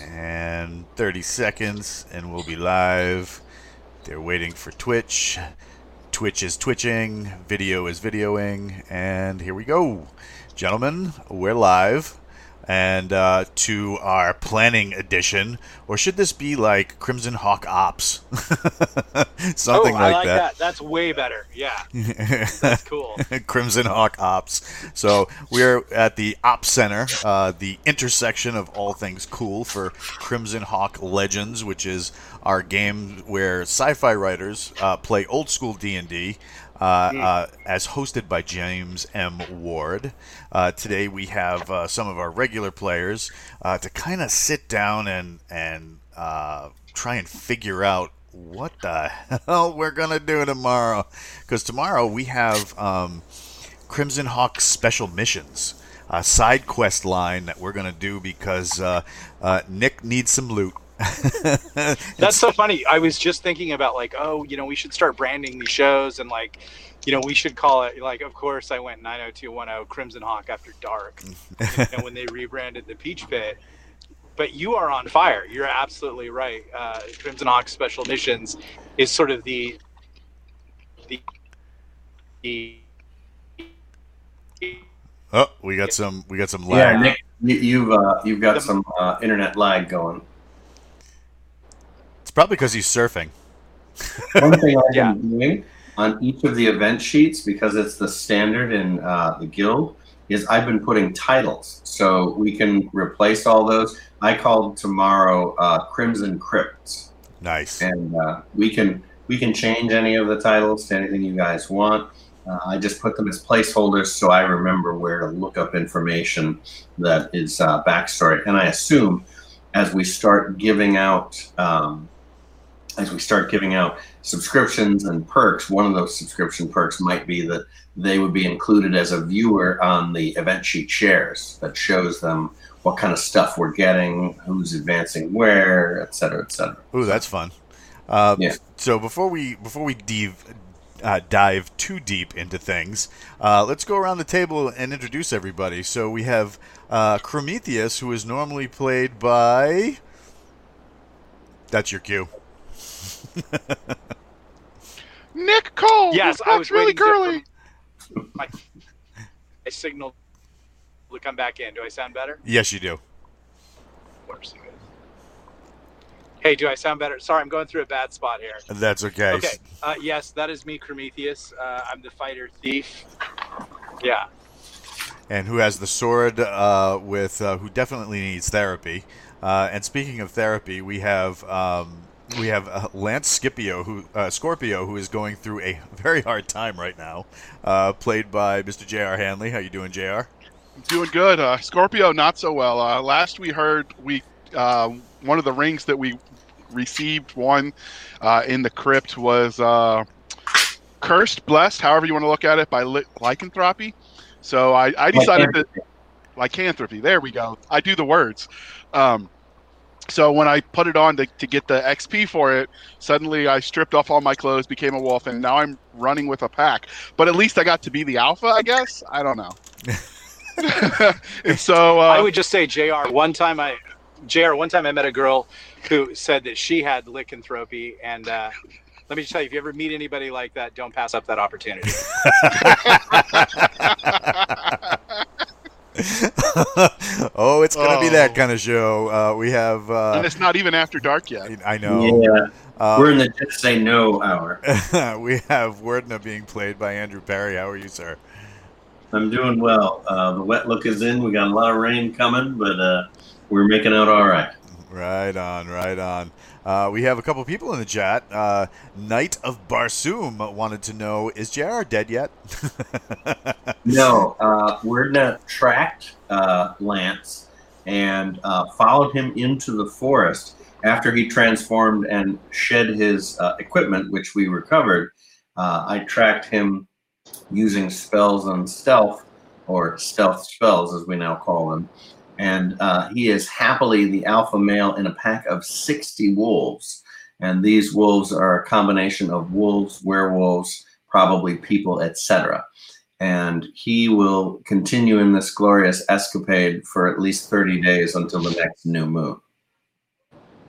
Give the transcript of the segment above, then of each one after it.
And 30 seconds, and we'll be live. They're waiting for Twitch. Twitch is twitching, video is videoing, and here we go. Gentlemen, we're live and uh, to our planning edition, or should this be like Crimson Hawk Ops? Something oh, like, like that. that. That's way better. Yeah, that's cool. Crimson Hawk Ops. So we're at the Ops Center, uh, the intersection of all things cool for Crimson Hawk Legends, which is our game where sci-fi writers uh, play old school D and D. Uh, uh, as hosted by James M. Ward. Uh, today we have uh, some of our regular players uh, to kind of sit down and and uh, try and figure out what the hell we're gonna do tomorrow. Because tomorrow we have um, Crimson Hawk special missions. A side quest line that we're gonna do because Nick needs some loot. That's so funny. I was just thinking about like, oh, you know, we should start branding these shows and like, you know, we should call it like. Of course, I went 90210 Crimson Hawk After Dark, and when they rebranded the Peach Pit. But you are on fire. You're absolutely right. Uh, Crimson Hawk Special Missions is sort of the the the. Oh, we got some. We got some lag. Yeah, Nick, you've uh, you've got some uh, internet lag going. It's probably because he's surfing. One thing I've yeah. been doing on each of the event sheets, because it's the standard in uh, the guild, is I've been putting titles so we can replace all those. I called tomorrow uh, Crimson Crypts. Nice. And uh, we can we can change any of the titles to anything you guys want. Uh, I just put them as placeholders so I remember where to look up information that is uh, backstory. And I assume as we start giving out um, as we start giving out subscriptions and perks, one of those subscription perks might be that they would be included as a viewer on the event sheet shares that shows them what kind of stuff we're getting, who's advancing where, et cetera, et cetera. Ooh, that's fun. Uh, yeah. So before we before we dive, uh, dive too deep into things, uh, let's go around the table and introduce everybody. So we have uh, Prometheus, who is normally played by. That's your cue. Nick Cole. Yes, I was really curly. My, I signaled to come back in. Do I sound better? Yes, you do. Worse. Hey, do I sound better? Sorry, I'm going through a bad spot here. That's okay. Okay. Uh, yes, that is me, Prometheus. Uh, I'm the fighter thief. Yeah. And who has the sword uh, with uh, who definitely needs therapy. Uh, and speaking of therapy, we have um, we have uh, Lance Scipio, who uh, Scorpio, who is going through a very hard time right now, uh, played by Mr. J.R. Handley. How you doing, J.R.? Doing good. Uh, Scorpio, not so well. Uh, last we heard, we uh, one of the rings that we received, one in the crypt, was cursed, blessed, however you want to look at it, by li- lycanthropy. So I, I decided that lycanthropy. There we go. I do the words. Um, so when I put it on to, to get the XP for it, suddenly I stripped off all my clothes, became a wolf, and now I'm running with a pack. But at least I got to be the alpha, I guess. I don't know. and so uh, I would just say, Jr. One time I, Jr. One time I met a girl who said that she had lycanthropy, and uh, let me just tell you, if you ever meet anybody like that, don't pass up that opportunity. oh, it's gonna oh. be that oh. kind of show. Uh, we have, uh, and it's not even after dark yet. I know. Yeah, um, we're in the just say no hour. we have Wordna being played by Andrew Perry. How are you, sir? I'm doing well. Uh, the wet look is in. We got a lot of rain coming, but uh, we're making out all right. Right on, right on. Uh, we have a couple people in the chat. Uh, Knight of Barsoom wanted to know: Is JR dead yet? no, uh, we're not tracked uh, Lance and uh, followed him into the forest after he transformed and shed his uh, equipment, which we recovered. I tracked him using spells and stealth, or stealth spells, as we now call them and uh, he is happily the alpha male in a pack of 60 wolves. And these wolves are a combination of wolves, werewolves, probably people, etc. And he will continue in this glorious escapade for at least 30 days until the next new moon.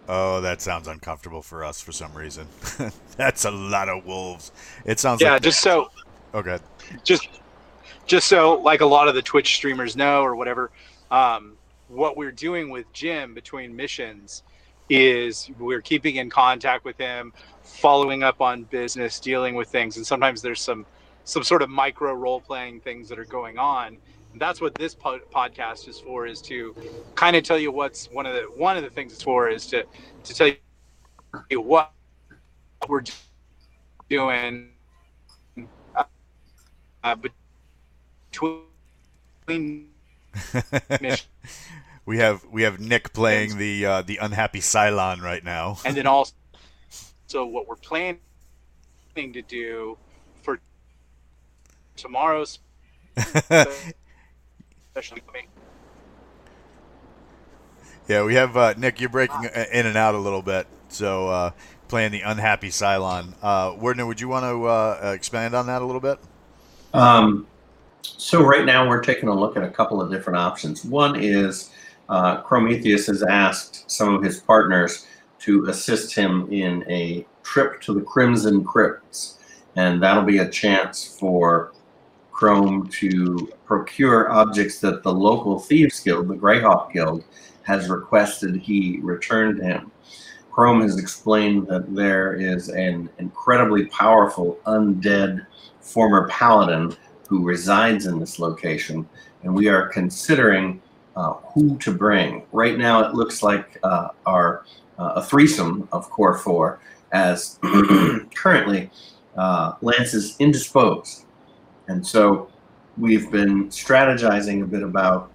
Oh, that sounds uncomfortable for us for some reason. That's a lot of wolves. It sounds Yeah, like just so okay. just just so like a lot of the Twitch streamers know or whatever, um, what we're doing with Jim between missions is we're keeping in contact with him, following up on business, dealing with things, and sometimes there's some some sort of micro role playing things that are going on. And that's what this po- podcast is for is to kind of tell you what's one of the one of the things it's for is to to tell you what we're doing uh, between. we have we have Nick playing the uh, the unhappy Cylon right now. and then also so what we're planning to do for tomorrow's special yeah, we have uh, Nick. You're breaking uh, in and out a little bit. So uh, playing the unhappy Cylon. Uh, Wardner, would you want to uh, expand on that a little bit? Um, so right now we're taking a look at a couple of different options. One is uh, Prometheus has asked some of his partners to assist him in a trip to the Crimson Crypts, and that'll be a chance for Chrome to procure objects that the local thieves guild, the Greyhawk Guild, has requested he return to him. Chrome has explained that there is an incredibly powerful undead former paladin who resides in this location, and we are considering uh, who to bring. Right now, it looks like uh, our uh, a threesome of Core Four, as currently uh, Lance is indisposed, and so we've been strategizing a bit about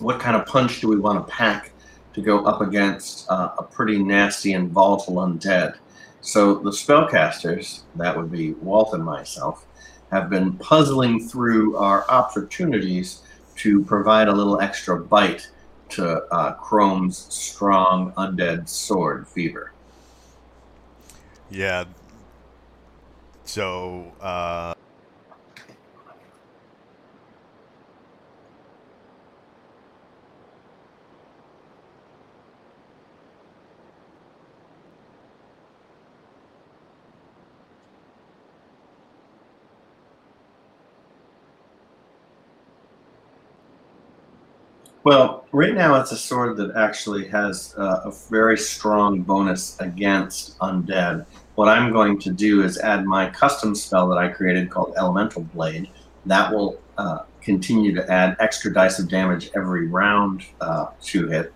what kind of punch do we want to pack to go up against uh, a pretty nasty and volatile undead. So the spellcasters, that would be Walt and myself, have been puzzling through our opportunities to provide a little extra bite to uh, Chrome's strong undead sword, Fever. Yeah. So, uh, Well, right now it's a sword that actually has uh, a very strong bonus against undead. What I'm going to do is add my custom spell that I created called Elemental Blade. That will uh, continue to add extra dice of damage every round uh, to hit.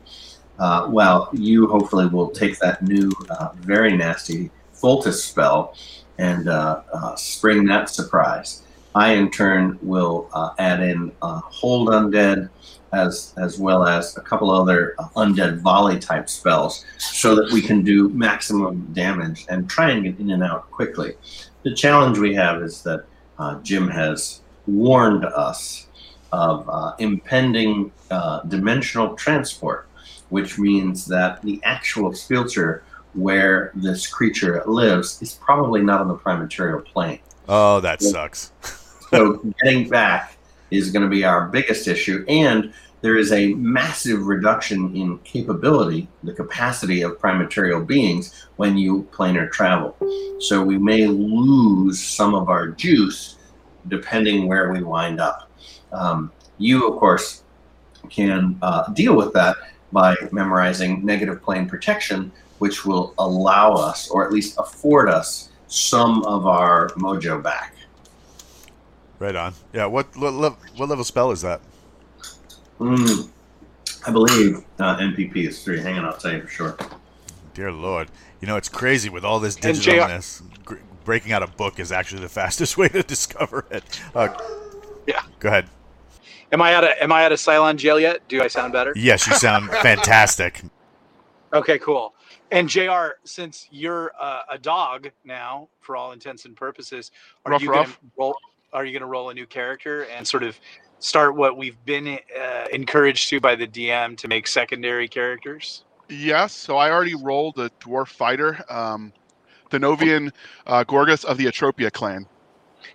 Uh, well, you hopefully will take that new, uh, very nasty Foltus spell and uh, uh, spring that surprise. I, in turn, will uh, add in Hold Undead as as well as a couple other uh, undead volley type spells, so that we can do maximum damage and try and get in and out quickly. The challenge we have is that uh, Jim has warned us of uh, impending uh, dimensional transport, which means that the actual future where this creature lives is probably not on the prime material plane. oh, that sucks. So getting back is going to be our biggest issue, and there is a massive reduction in capability, the capacity of prime material beings when you planar travel. So we may lose some of our juice depending where we wind up. Um, you, of course, can uh, deal with that by memorizing negative plane protection, which will allow us, or at least afford us, some of our mojo back. Right on. Yeah. What what, what level spell is that? Mm, I believe uh, NPP is three. Hang on, I'll tell you for sure. Dear Lord. You know, it's crazy with all this And JR digitalness. Gr- breaking out a book is actually the fastest way to discover it. Uh, Yeah. Go ahead. Am I out of Am I out of Cylon jail yet? Do I sound better? Yes, you sound fantastic. Okay, cool. And Jr., since you're uh, a dog now, for all intents and purposes, are Ruff, you going to roll? Are you going to roll a new character and sort of start what we've been uh, encouraged to by the DM to make secondary characters? Yes, so I already rolled a dwarf fighter, um, the Novian uh, Gorgas of the Atropia clan.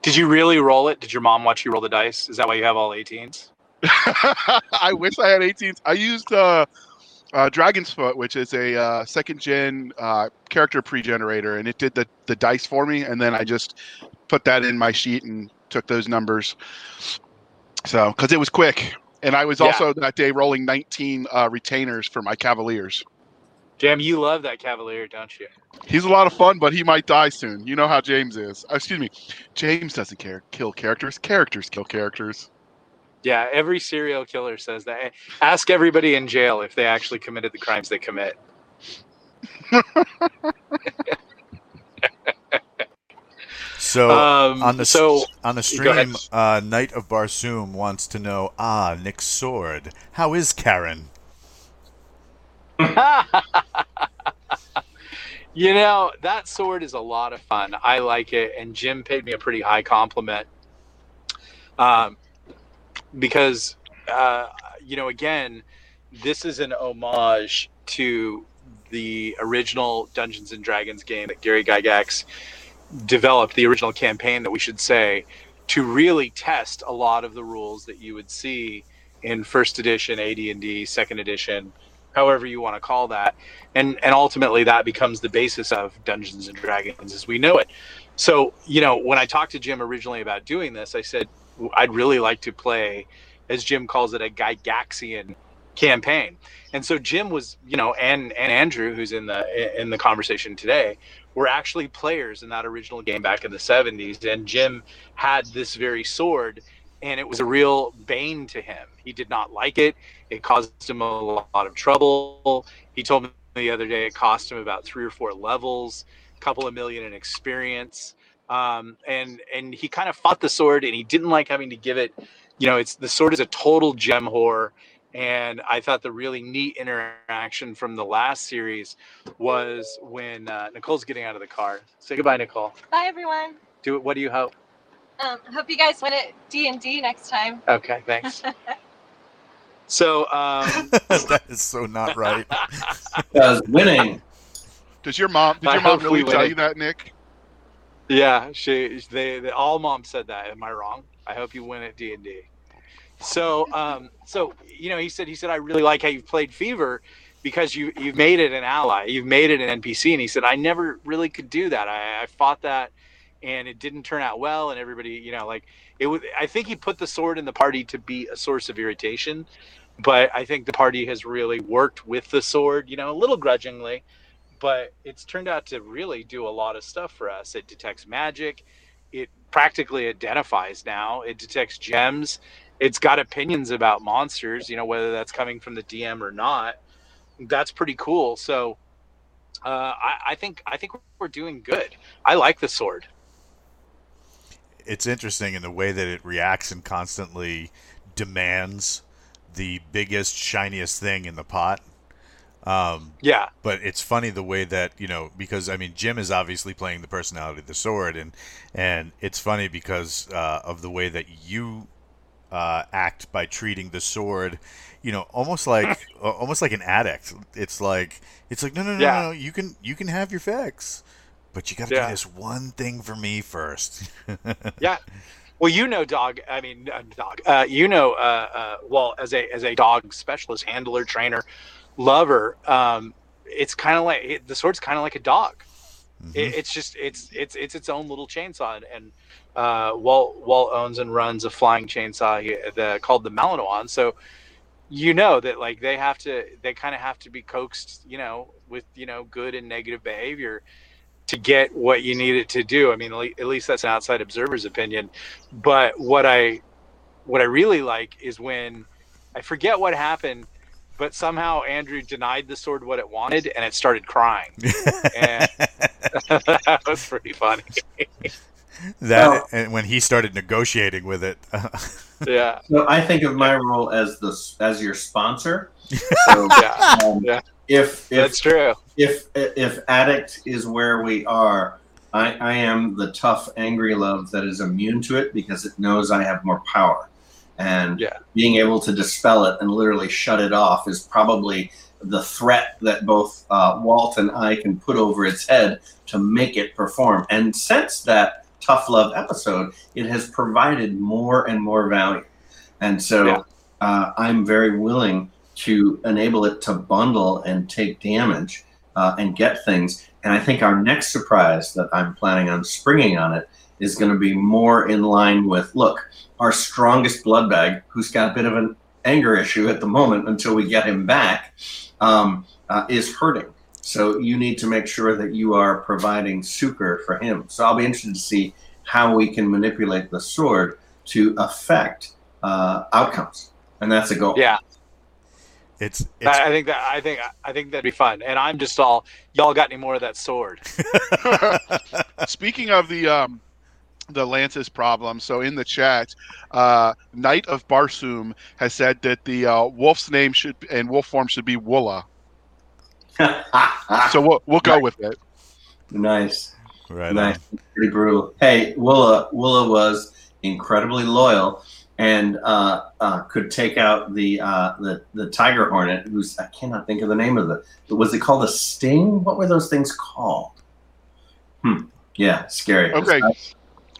Did you really roll it? Did your mom watch you roll the dice? Is that why you have all 18s? I wish I had 18s. I used uh, uh, Dragon's Foot, which is a uh, second gen uh, character pre-generator, and it did the the dice for me, and then I just put that in my sheet and took those numbers. So, because it was quick, and I was Yeah. also that day rolling 19 uh, retainers for my Cavaliers. Jam, you love that Cavalier, don't you? He's a lot of fun, but he might die soon. You know how James is. Uh, excuse me, James doesn't care kill characters. Characters kill characters. Yeah, every serial killer says that. Ask everybody in jail if they actually committed the crimes they commit. So Um, on the so on the stream, uh, Knight of Barsoom wants to know. Ah, Nick's sword. How is Karen? you know, that sword is a lot of fun. I like it, and Jim paid me a pretty high compliment. Um, because, uh, you know, again, this is an homage to the original Dungeons and Dragons game that Gary Gygax developed, the original campaign that we should say, to really test a lot of the rules that you would see in first edition, AD&D, second edition, however you want to call that and and ultimately that becomes the basis of Dungeons and Dragons as we know it. So you know when I talked to Jim originally about doing this, I said I'd really like to play, as Jim calls it, a Gygaxian campaign. And so Jim was, you know, and and Andrew, who's in the in the conversation today, were actually players in that original game back in the '70s. And Jim had this very sword, and it was a real bane to him. He did not like it. It caused him a lot of trouble. He told me the other day it cost him about three or four levels, a couple of million in experience. Um, and and he kind of fought the sword, and he didn't like having to give it. You know, it's the sword is a total gem whore. And I thought the really neat interaction from the last series was when uh, Nicole's getting out of the car. Say goodbye, Nicole. Bye everyone. Do it. What do you hope? Um, hope you guys win at D and D next time. Okay, thanks. So, um, that is so not right. Because winning, Does your mom? Did I your mom really tell win. you that, Nick? Yeah, she they, they all mom said that. Am I wrong? I hope you win at D and D. So um so you know he said he said I really like how you've played Fever because you you've made it an ally. You've made it an NPC and he said I never really could do that. I, I fought that and it didn't turn out well and everybody you know like it was I think he put the sword in the party to be a source of irritation but I think the party has really worked with the sword, you know, a little grudgingly, but it's turned out to really do a lot of stuff for us. It detects magic, it practically identifies now, it detects gems, it's got opinions about monsters, you know, whether that's coming from the DM or not. That's pretty cool. So uh, I, I think I think we're doing good. I like the sword. it's interesting in the way that it reacts and constantly demands the biggest, shiniest thing in the pot. Um, Yeah, but it's funny the way that you know because I mean Jim is obviously playing the personality of the sword, and and it's funny because uh, of the way that you uh, act by treating the sword, you know, almost like almost like an addict. It's like it's like no no no Yeah. no, no you can you can have your fix, but you got to Yeah. do this one thing for me first. yeah. Well, you know, dog. I mean, uh, dog. Uh, you know, uh, uh, well, as a as a dog specialist, handler, trainer, lover, um, it's kind of like it, the sword's kind of like a dog. Mhm. It, it's just it's it's it's its own little chainsaw, and, and uh, Walt Walt owns and runs a flying chainsaw he, the, called the Malinois. So you know that like they have to they kind of have to be coaxed, you know, with you know good and negative behavior to get what you need it to do. I mean, at at least that's an outside observer's opinion. But what I what I really like is when I forget what happened, but somehow Andrew denied the sword what it wanted, and it started crying. and that was pretty funny. that Well- and when he started negotiating with it. Yeah, so I think of my role as the as your sponsor. So, yeah, um, Yeah. if if that's true. if if addict is where we are, I, I am the tough, angry love that is immune to it because it knows I have more power, and Yeah. being able to dispel it and literally shut it off is probably the threat that both uh, Walt and I can put over its head to make it perform. And since that tough love episode, it has provided more and more value, and so Yeah. uh, I'm very willing to enable it to bundle and take damage uh, and get things. And I think our next surprise that I'm planning on springing on it is going to be more in line with look, our strongest blood bag, who's got a bit of an anger issue at the moment until we get him back, um, uh, is hurting. So you need to make sure that you are providing succor for him. So I'll be interested to see how we can manipulate the sword to affect uh, outcomes, and that's a goal. Yeah, It's, it's I I think that I think I think that'd be fun. And I'm just all y'all got any more of that sword? Speaking of the um, the Lance's problem, so in the chat, uh, Knight of Barsoom has said that the uh, wolf's name should and wolf form should be Woola. So we'll we'll go with it. nice. right. Nice, on. pretty brutal. Hey, Woola, Woola was incredibly loyal and uh, uh, could take out the uh, the the tiger hornet. Who's I cannot think of the name of the. Was it called a sting? What were those things called? Hmm. Yeah, scary. Okay.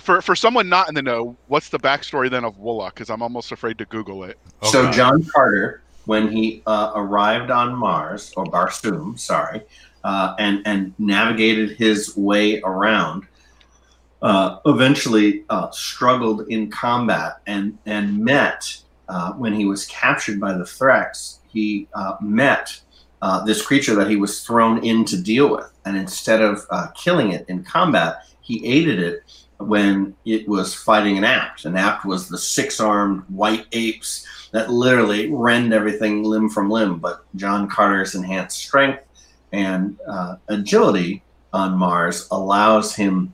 For for someone not in the know, what's the backstory then of Woola? Because I'm almost afraid to Google it. Oh, so John Carter, when he uh, arrived on Mars or Barsoom, sorry, uh, and and navigated his way around, uh, eventually uh, struggled in combat and and met uh, when he was captured by the Tharks. He uh, met uh, this creature that he was thrown in to deal with, and instead of uh, killing it in combat, he aided it when it was fighting an apt. An apt was the six-armed white apes that literally rend everything limb from limb. But John Carter's enhanced strength and uh, agility on Mars allows him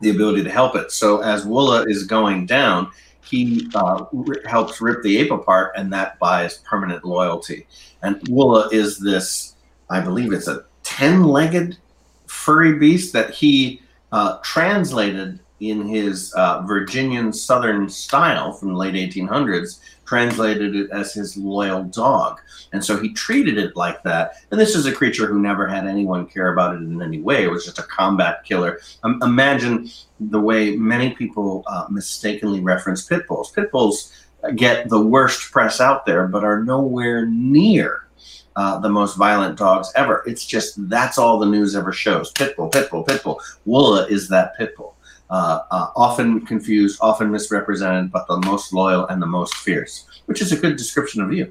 the ability to help it. So as Woola is going down, he uh, r- helps rip the ape apart, and that buys permanent loyalty. And Woola is this, I believe it's a ten-legged furry beast that he uh, translated in his uh, Virginian Southern style from the late 1800s, translated it as his loyal dog. And so he treated it like that. And this is a creature who never had anyone care about it in any way. It was just a combat killer. Um, imagine the way many people uh, mistakenly reference pit bulls. Pit bulls get the worst press out there, but are nowhere near uh, the most violent dogs ever. It's just that's all the news ever shows. Pitbull, pitbull, pitbull. Woola is that pitbull. Uh, uh, often confused, often misrepresented, but the most loyal and the most fierce, which is a good description of you.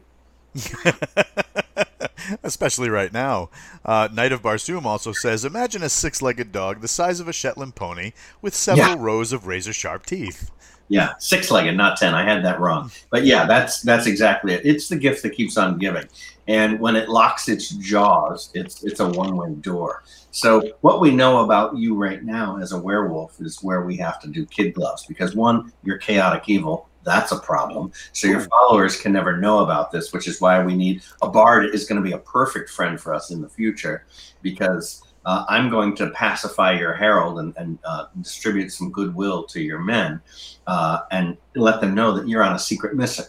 Especially right now. Uh, Knight of Barsoom also says Imagine a six legged dog the size of a Shetland pony with several Yeah. rows of razor sharp teeth. Yeah, six-legged, not ten. I had that wrong. But yeah, that's that's exactly it. It's the gift that keeps on giving, and when it locks its jaws, it's it's a one-way door. So what we know about you right now as a werewolf is where we have to do kid gloves because one, you're chaotic evil. That's a problem. So your hmm. followers can never know about this, which is why we need a bard is going to be a perfect friend for us in the future because uh, I'm going to pacify your herald and, and uh, distribute some goodwill to your men uh, and let them know that you're on a secret mission.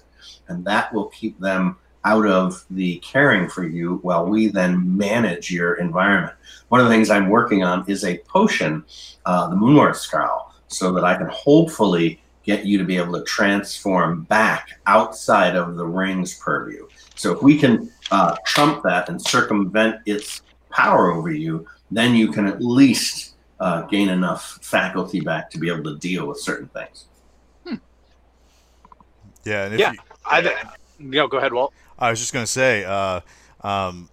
And that will keep them out of the caring for you while we then manage your environment. One of the things I'm working on is a potion, uh, the Moonward Scowl, so that I can hopefully get you to be able to transform back outside of the ring's purview. So if we can uh, trump that and circumvent its power over you, then you can at least uh, gain enough faculty back to be able to deal with certain things. Yeah, and if Yeah. you, I no, go ahead, Walt. I was just going to say, uh, um,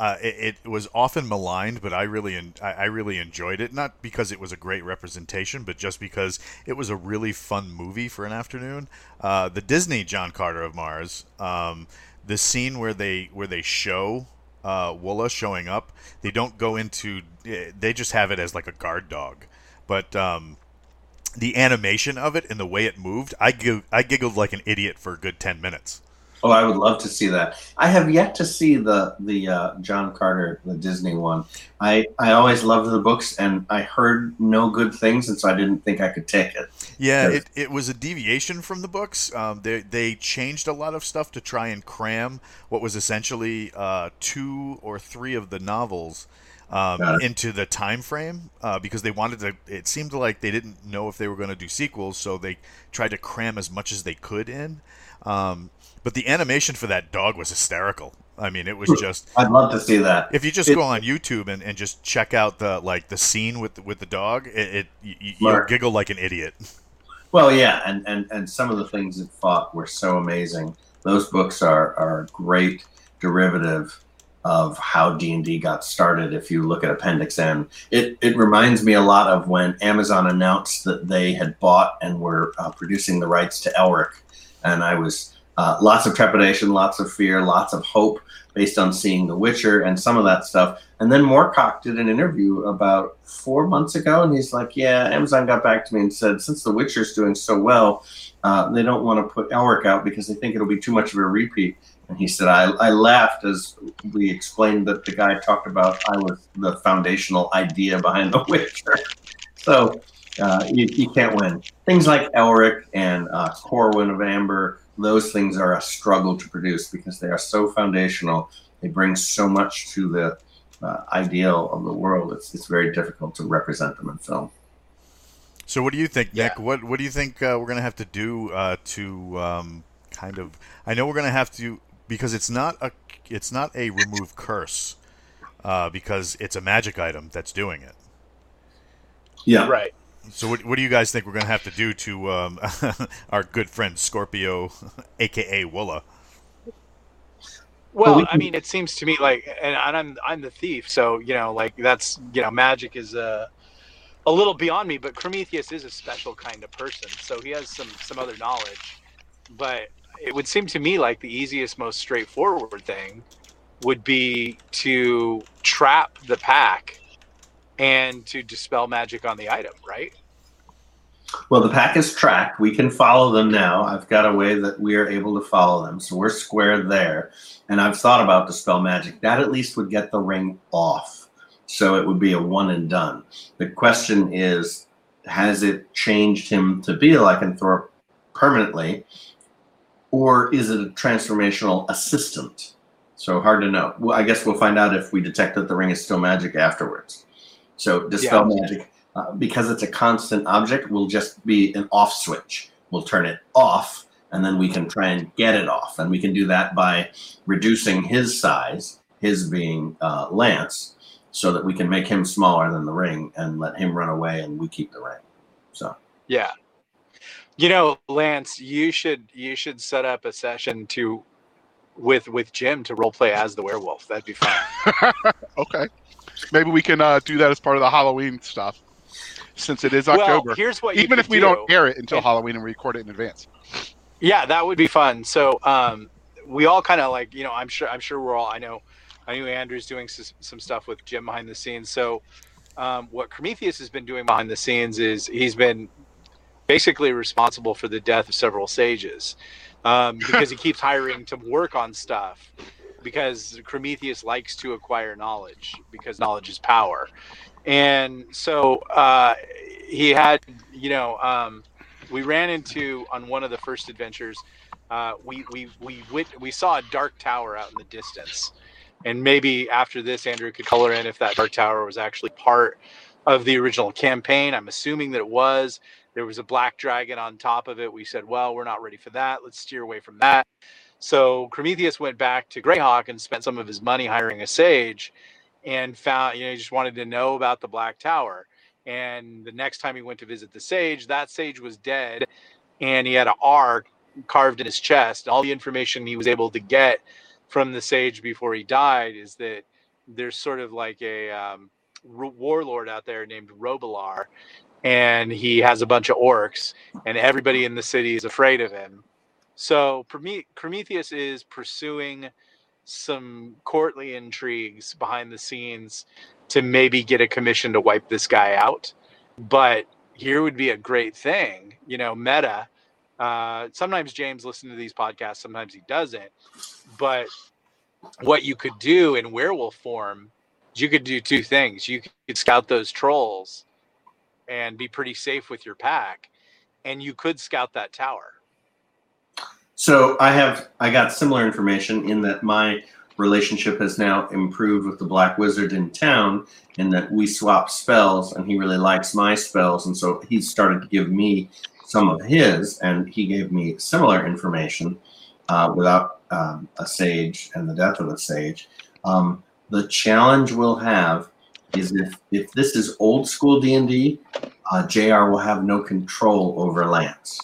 uh, it, it was often maligned, but I really, en- I, I really enjoyed it. Not because it was a great representation, but just because it was a really fun movie for an afternoon. Uh, the Disney John Carter of Mars, um, the scene where they where they show uh, Woola showing up, they don't go into, eh, they just have it as like a guard dog, but. Um, the animation of it and the way it moved, I, gig- I giggled like an idiot for a good 10 minutes. Oh, I would love to see that. I have yet to see the the uh, John Carter, the Disney one. I I always loved the books, and I heard no good things, and so I didn't think I could take it. Yeah, it, it was a deviation from the books. Um, they they changed a lot of stuff to try and cram what was essentially uh, two or three of the novels um, into the time frame uh, because they wanted to. It seemed like they didn't know if they were going to do sequels, so they tried to cram as much as they could in. Um, but the animation for that dog was hysterical. I mean, it was just. I'd love to see that. If you just It- go on YouTube and, and just check out the like the scene with with the dog, it, it you, Mark. giggle like an idiot. Well, yeah, and, and, and some of the things it fought were so amazing. Those books are, are great derivative of how D and D got started. If you look at Appendix N, it it reminds me a lot of when Amazon announced that they had bought and were uh, producing the rights to Elric, and I was uh, lots of trepidation, lots of fear, lots of hope based on seeing The Witcher and some of that stuff. And then Moorcock did an interview about four months ago, and he's like, "Yeah, Amazon got back to me and said since The Witcher's doing so well, uh, they don't want to put Elric out because they think it'll be too much of a repeat." And he said, I, I laughed as we explained that the guy talked about I was the foundational idea behind The Witcher. So uh, you, you can't win. Things like Elric and uh, Corwin of Amber, those things are a struggle to produce because they are so foundational. They bring so much to the uh, ideal of the world. It's, it's very difficult to represent them in film. So, what do you think, Nick? Yeah. What what do you think uh, we're gonna have to do uh, to um, kind of? I know we're gonna have to because it's not a it's not a remove curse uh, because it's a magic item that's doing it. Yeah. Right. So, what, what do you guys think we're gonna have to do to um, our good friend Scorpio, aka Woola? Well, I mean, it seems to me like, and I'm I'm the thief, so you know, like that's you know, magic is a a little beyond me. But Prometheus is a special kind of person, so he has some some other knowledge. But it would seem to me like the easiest, most straightforward thing would be to trap the pack and to dispel magic on the item, right? Well, the pack is tracked. We can follow them now. I've got a way that we are able to follow them. So we're square there. And I've thought about Dispel Magic. That at least would get the ring off. So it would be a one and done. The question is has it changed him to be a lycanthrope permanently? Or is it a transformational assistant? So hard to know. Well, I guess we'll find out if we detect that the ring is still magic afterwards. So Dispel Yeah. Magic uh, because it's a constant object, will just be an off switch. We'll turn it off, and then we can try and get it off. And we can do that by reducing his size, his being uh, Lance, so that we can make him smaller than the ring and let him run away, and we keep the ring. So Yeah. You know, Lance, you should you should set up a session to with with Jim to role play as the werewolf. That'd be fun. Okay. Maybe we can uh, do that as part of the Halloween stuff, since it is October. Well, here's what Even if we do. don't air it until And- Halloween and record it in advance. Yeah, that would be fun. So, um, we all kind of like, you know, I'm sure, I'm sure we're all. I know, I knew Andrew's doing s- some stuff with Jim behind the scenes. So, um, what Prometheus has been doing behind the scenes is he's been basically responsible for the death of several sages um, because he keeps hiring to work on stuff because Prometheus likes to acquire knowledge because knowledge is power. And so uh, he had, you know, um, we ran into on one of the first adventures. Uh, we we we wit- we saw a dark tower out in the distance, and maybe after this, Andrew could color in if that dark tower was actually part of the original campaign. I'm assuming that it was. There was a black dragon on top of it. We said, well, we're not ready for that. Let's steer away from that. So Prometheus went back to Greyhawk and spent some of his money hiring a sage, and found you know he just wanted to know about the black tower. And the next time he went to visit the sage, that sage was dead, and he had an R carved in his chest. All the information he was able to get from the sage before he died is that there's sort of like a um, warlord out there named Robilar, and he has a bunch of orcs, and everybody in the city is afraid of him. So Prometheus is pursuing some courtly intrigues behind the scenes to maybe get a commission to wipe this guy out. But here would be a great thing, you know, meta. Uh, sometimes James listens to these podcasts, sometimes he doesn't. But what you could do in werewolf form, you could do two things. You could scout those trolls and be pretty safe with your pack, and you could scout that tower. So I have I got similar information in that my relationship has now improved with the Black Wizard in town, in that we swap spells, and he really likes my spells, and so he started to give me some of his, and he gave me similar information. uh, without um, a sage and the death of a sage. Um, the challenge we'll have is if if this is old school D and D, uh, Jr. will have no control over Lance.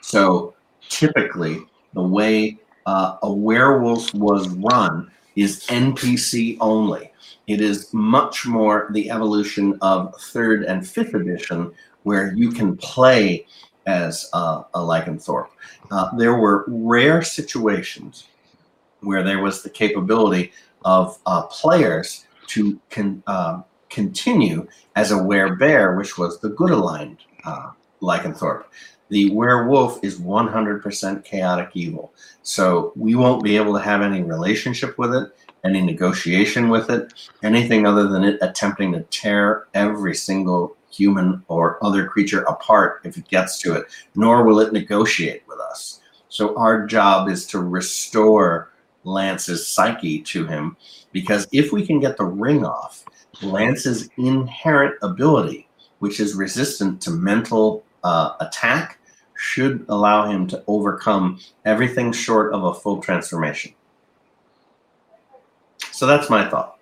So typically, the way uh, a werewolf was run is NPC only. It is much more the evolution of third and fifth edition, where you can play as uh, a lycanthrope. Uh, there were rare situations where there was the capability of uh, players to con- uh, continue as a werebear, which was the good aligned uh, lycanthrope. The werewolf is 100% chaotic evil. So we won't be able to have any relationship with it, any negotiation with it, anything other than it attempting to tear every single human or other creature apart if it gets to it, nor will it negotiate with us. So our job is to restore Lance's psyche to him because if we can get the ring off, Lance's inherent ability, which is resistant to mental uh, attack, should allow him to overcome everything short of a full transformation. So that's my thought.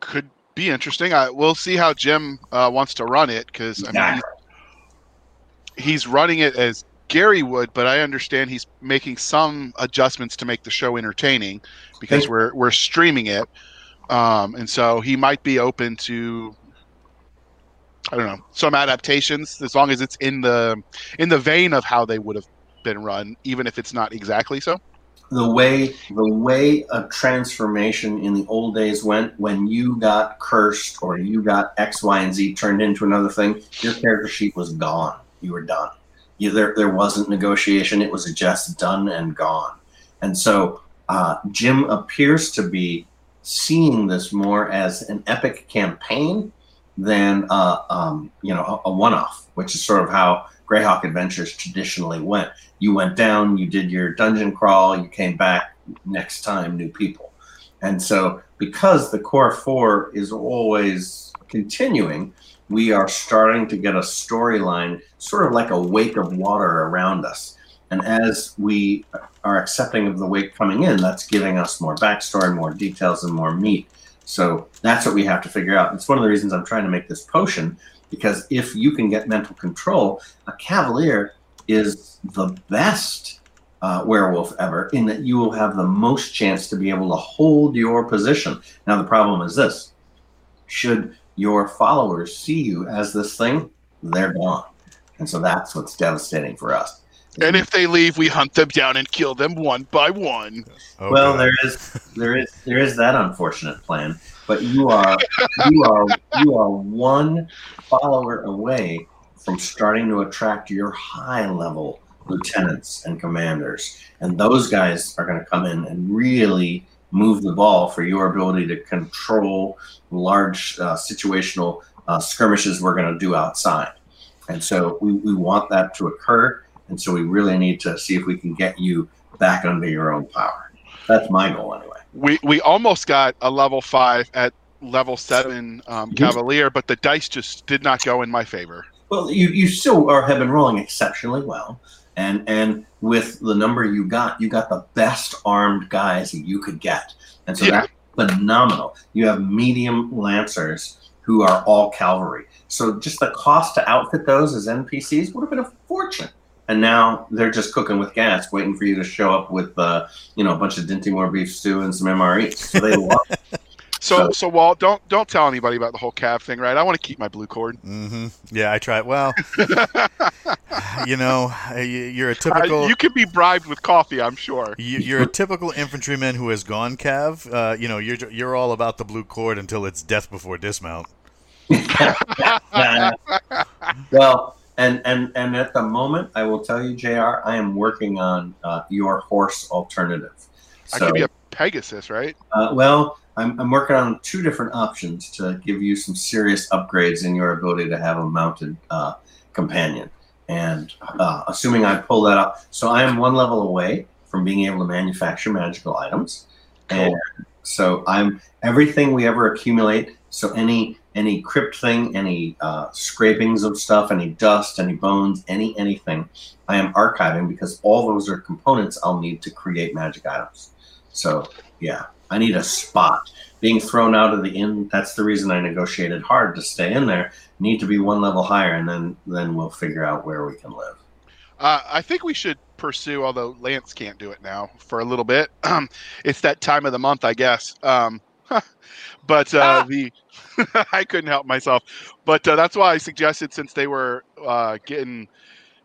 Could be interesting. I, we'll see how Jim uh, wants to run it because I mean, he's, he's running it as Gary would, but I understand he's making some adjustments to make the show entertaining because we're we're streaming it, um, and so he might be open to I don't know some adaptations as long as it's in the in the vein of how they would have been run, even if it's not exactly so. The way the way a transformation in the old days went when you got cursed or you got X, Y, and Z turned into another thing, your character sheet was gone. You were done. You, there there wasn't negotiation. It was just done and gone. And so uh, Jim appears to be seeing this more as an epic campaign than uh, um, you know a, a one-off, which is sort of how Greyhawk Adventures traditionally went. You went down, you did your dungeon crawl, you came back next time, new people. And so, because the core four is always continuing, we are starting to get a storyline, sort of like a wake of water around us. And as we are accepting of the wake coming in, that's giving us more backstory, more details, and more meat. So that's what we have to figure out. It's one of the reasons I'm trying to make this potion because if you can get mental control, a cavalier is the best uh, werewolf ever in that you will have the most chance to be able to hold your position. Now, the problem is this should your followers see you as this thing, they're gone. And so that's what's devastating for us. And if they leave, we hunt them down and kill them one by one. Oh, well, God. there is there is there is that unfortunate plan, but you are you are you are one follower away from starting to attract your high level lieutenants and commanders, and those guys are going to come in and really move the ball for your ability to control large uh, situational uh, skirmishes we're going to do outside. And so we, we want that to occur. And so we really need to see if we can get you back under your own power. That's my goal anyway. We, we almost got a level five at level seven um, Cavalier, but the dice just did not go in my favor. Well, you, you still are, have been rolling exceptionally well. And, and with the number you got, you got the best armed guys that you could get. And so yeah. that's phenomenal. You have medium lancers who are all cavalry. So just the cost to outfit those as NPCs would have been a fortune. And now they're just cooking with gas, waiting for you to show up with, uh, you know, a bunch of Dinty beef stew and some MREs. So they love it. So, so, so Walt, don't don't tell anybody about the whole cab thing, right? I want to keep my blue cord. Mm-hmm. Yeah, I try. Well, you know, you're a typical. Uh, you can be bribed with coffee, I'm sure. You, are a typical infantryman who has gone cav. Uh, you know, you're you're all about the blue cord until it's death before dismount. well, and and and at the moment, I will tell you, Jr. I am working on uh, your horse alternative. So, I could be a Pegasus, right? Uh, well, I'm, I'm working on two different options to give you some serious upgrades in your ability to have a mounted uh, companion. And uh, assuming I pull that up, so I am one level away from being able to manufacture magical items. Cool. And so I'm everything we ever accumulate. So any any crypt thing, any uh, scrapings of stuff, any dust, any bones, any anything, I am archiving because all those are components I'll need to create magic items. So yeah, I need a spot. Being thrown out of the inn, that's the reason I negotiated hard to stay in there. Need to be one level higher, and then then we'll figure out where we can live. Uh, I think we should pursue, although Lance can't do it now for a little bit. it's that time of the month, I guess. Um, but uh, ah. the I couldn't help myself. But uh, that's why I suggested, since they were uh, getting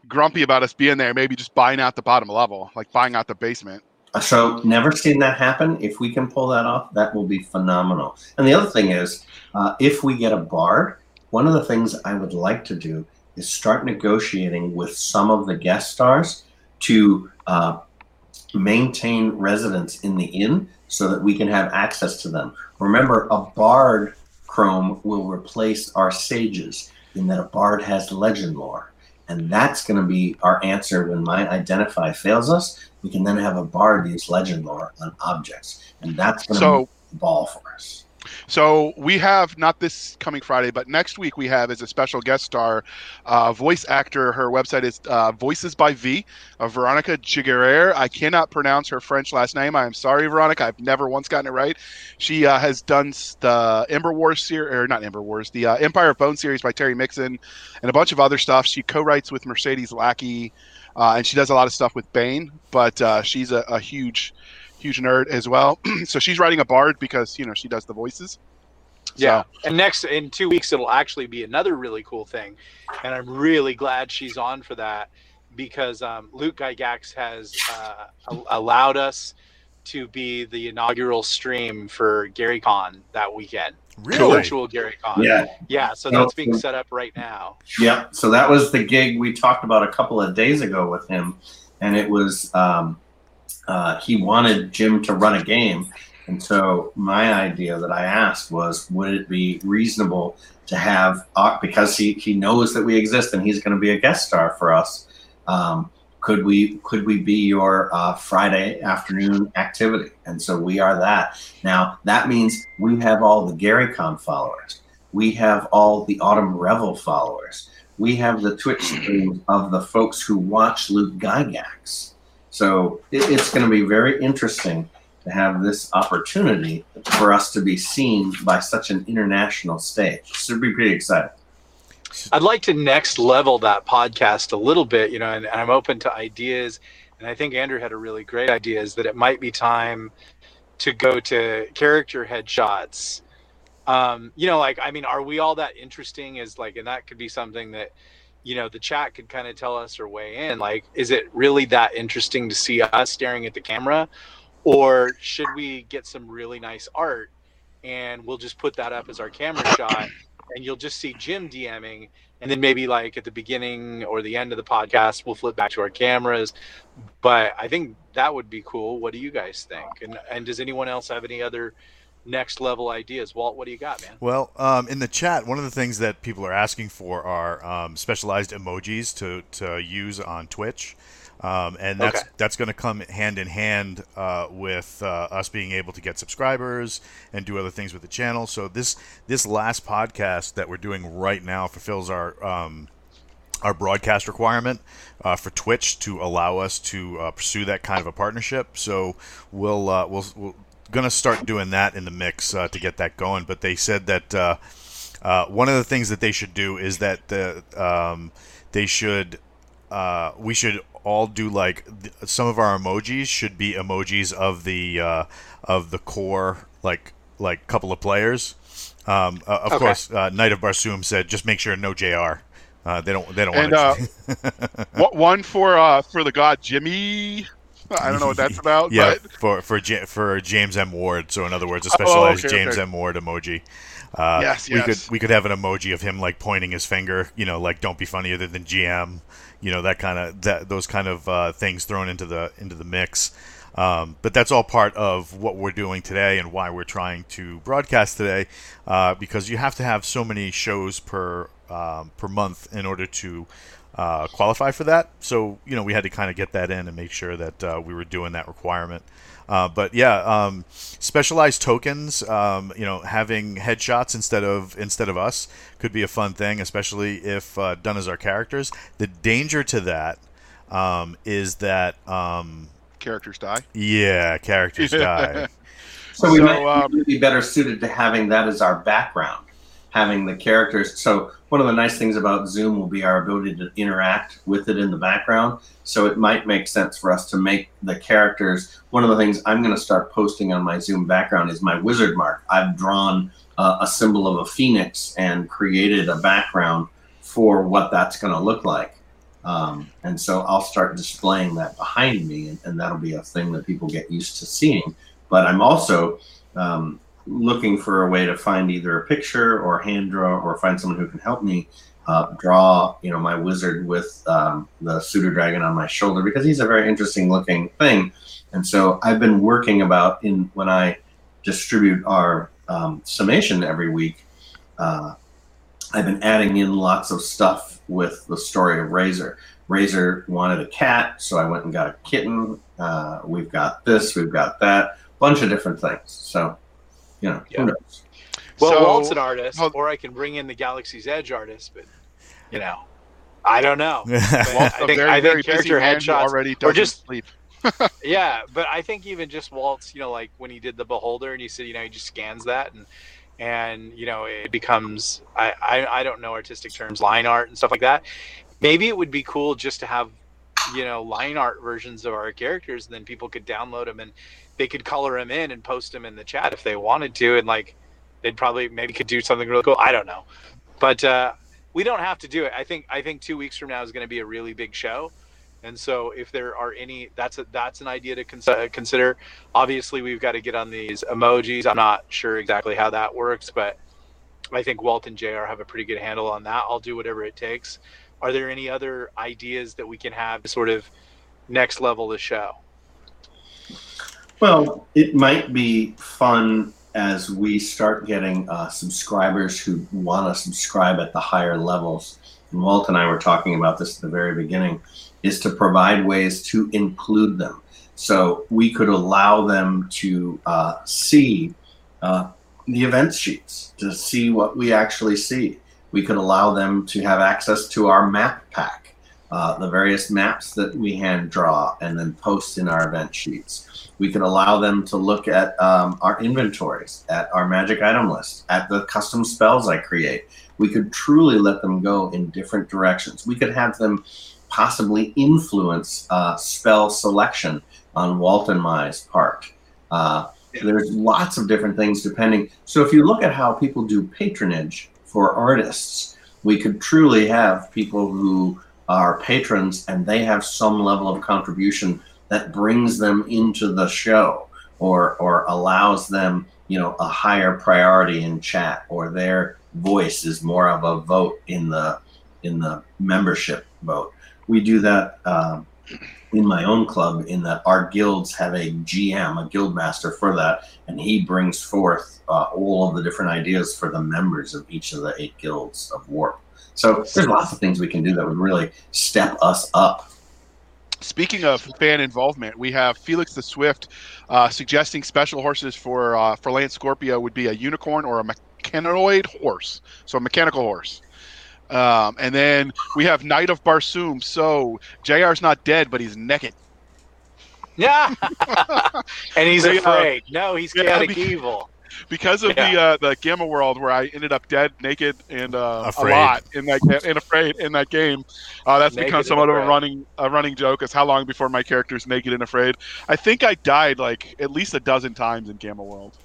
grumpy about us being there, maybe just buying out the bottom level, like buying out the basement. So never seen that happen. If we can pull that off, that will be phenomenal. And the other thing is, uh, if we get a bar, one of the things I would like to do is start negotiating with some of the guest stars to uh, maintain residence in the inn so that we can have access to them. Remember, a bard chrome will replace our sages in that a bard has legend lore. And that's going to be our answer when my identify fails us. We can then have a bard use legend lore on objects. And that's going to so, be the ball for us. So we have not this coming Friday, but next week we have as a special guest star, uh, voice actor. Her website is uh, Voices by V, uh, Veronica Giguere. I cannot pronounce her French last name. I am sorry, Veronica. I've never once gotten it right. She uh, has done the Ember Wars series, or not Ember Wars, the uh, Empire of Bone series by Terry Mixon, and a bunch of other stuff. She co-writes with Mercedes Lackey, uh, and she does a lot of stuff with Baen. But she's a, a huge huge nerd as well. so she's writing a bard because you know she does the voices. Yeah, and next in two weeks it'll actually be another really cool thing, and I'm really glad she's on for that because um, Luke Gygax has uh, allowed us to be the inaugural stream for Gary Con that weekend. Really? Virtual Gary Con. Yeah. Yeah. So that's being set up right now. Yeah. So that was the gig we talked about a couple of days ago with him. And it was um, uh, he wanted Jim to run a game. And so my idea that I asked was, would it be reasonable to have, uh, because he, he knows that we exist and he's going to be a guest star for us, um, could we could we be your uh, Friday afternoon activity? And so we are that. Now that means we have all the GaryCon followers. We have all the Autumn Revel followers. We have the Twitch stream of the folks who watch Luke Gygax. So it, it's going to be very interesting to have this opportunity for us to be seen by such an international stage. So be pretty exciting. I'd like to next level that podcast a little bit, you know, and, and I'm open to ideas. And I think Andrew had a really great idea is that it might be time to go to character headshots. Um, you know, like, I mean, are we all that interesting? Is like, and that could be something that you know the chat could kind of tell us or weigh in like is it really that interesting to see us staring at the camera? Or should we get some really nice art and we'll just put that up as our camera shot and you'll just see jim dming and then maybe like at the beginning or the end of the podcast we'll flip back to our cameras. But i think that would be cool. What do you guys think? And and does anyone else have any other next level ideas. Walt, what do you got, man? Well, um, in the chat, one of the things that people are asking for are um, specialized emojis to, to use on Twitch. Um, and that's okay. that's going to come hand in hand uh, with uh, us being able to get subscribers and do other things with the channel. So this this last podcast that we're doing right now fulfills our um, our broadcast requirement uh, for Twitch to allow us to uh, pursue that kind of a partnership. So we'll, uh, we'll, we'll gonna start doing that in the mix uh, to get that going. But they said that uh, uh, one of the things that they should do is that the um, they should uh, we should all do like th- some of our emojis should be emojis of the uh, of the core like like couple of players. Um, uh, of okay. course, Knight of Barsoom said just make sure no Jr. they don't. They don't and, want. one for for the god Jimmy I don't know what that's about. yeah, but... for for for James M Ward. So in other words, a specialized oh, okay, James okay. M Ward emoji. Uh, yes, we could we could have an emoji of him like pointing his finger. You know, like don't be funny other than GM. You know that kind of that those kind of uh, things thrown into the into the mix. Um, but that's all part of what we're doing today and why we're trying to broadcast today, uh, because you have to have so many shows per um, per month in order to uh, qualify for that. So you know we had to kind of get that in and make sure that uh, we were doing that requirement. Uh, but yeah, um, specialized tokens, um, you know, having headshots instead of instead of us could be a fun thing, especially if uh, done as our characters. The danger to that um, is that um, characters die. Yeah, characters die. So we so, might um, be better suited to having that as our background, having the characters. So one of the nice things about Zoom will be our ability to interact with it in the background. So it might make sense for us to make the characters. One of the things I'm going to start posting on my Zoom background is my wizard mark. I've drawn uh, a symbol of a phoenix and created a background for what that's going to look like. Um, and so I'll start displaying that behind me, and, and, that'll be a thing that people get used to seeing. But I'm also um, looking for a way to find either a picture or hand draw or find someone who can help me uh, draw, you know, my wizard with um, the pseudo dragon on my shoulder because he's a very interesting looking thing. And so I've been working about in when I distribute our um, summation every week. Uh, I've been adding in lots of stuff with the story of Razor. Razor wanted a cat, so I went and got a kitten. Uh, we've got this, we've got that, bunch of different things. So you know, yeah. who knows? Well, so, Walt's an artist, or I can bring in the Galaxy's Edge artist, but you know, I don't know. I think, very, I think character headshots already or just sleep. yeah, but I think even just Walt's, you know, like when he did the Beholder, and he said, you know, he just scans that, and and you know, it becomes I, I I don't know artistic terms, line art and stuff like that. Maybe it would be cool just to have you know line art versions of our characters, and then people could download them and they could color him in and post him in the chat if they wanted to, and like they'd probably maybe could do something really cool. I don't know, but uh, we don't have to do it. I think I think two weeks from now is going to be a really big show, and so if there are any, that's a that's an idea to cons- uh, consider. Obviously, we've got to get on these emojis. I'm not sure exactly how that works, but I think Walt and Jr. have a pretty good handle on that. I'll do whatever it takes. Are there any other ideas that we can have to sort of next level the show? Well, it might be fun as we start getting uh, subscribers who want to subscribe at the higher levels. And Walt and I were talking about this at the very beginning, is to provide ways to include them. So we could allow them to uh, see uh, the event sheets, to see what we actually see. We could allow them to have access to our map pack, uh, the various maps that we hand draw and then post in our event sheets we could allow them to look at um, our inventories, at our magic item list, at the custom spells I create. We could truly let them go in different directions. We could have them possibly influence uh, spell selection on Walt and Mai's part. Uh, there's lots of different things depending. So if you look at how people do patronage for artists, we could truly have people who are patrons and they have some level of contribution that brings them into the show or or allows them you know a higher priority in chat or their voice is more of a vote in the in the membership vote. We do that um, in my own club in that our guilds have a gm a guild master for that and he brings forth uh, all of the different ideas for the members of each of the eight guilds of warp. So there's lots of things we can do that would really step us up Speaking of fan involvement, we have Felix the Swift uh, suggesting special horses for uh, for Lance Scorpio would be a unicorn or a mechanoid horse, so a mechanical horse. Um, and then we have Knight of Barsoom. So JR's not dead, but he's naked. Yeah, and he's afraid. no, he's chaotic yeah, evil because of yeah. the uh, the Gamma World where I ended up dead, naked, and uh, a lot in that and afraid in that game. Uh, that's naked become somewhat of a running a running joke. Is how long before my character's naked and afraid? I think I died like at least a dozen times in Gamma World.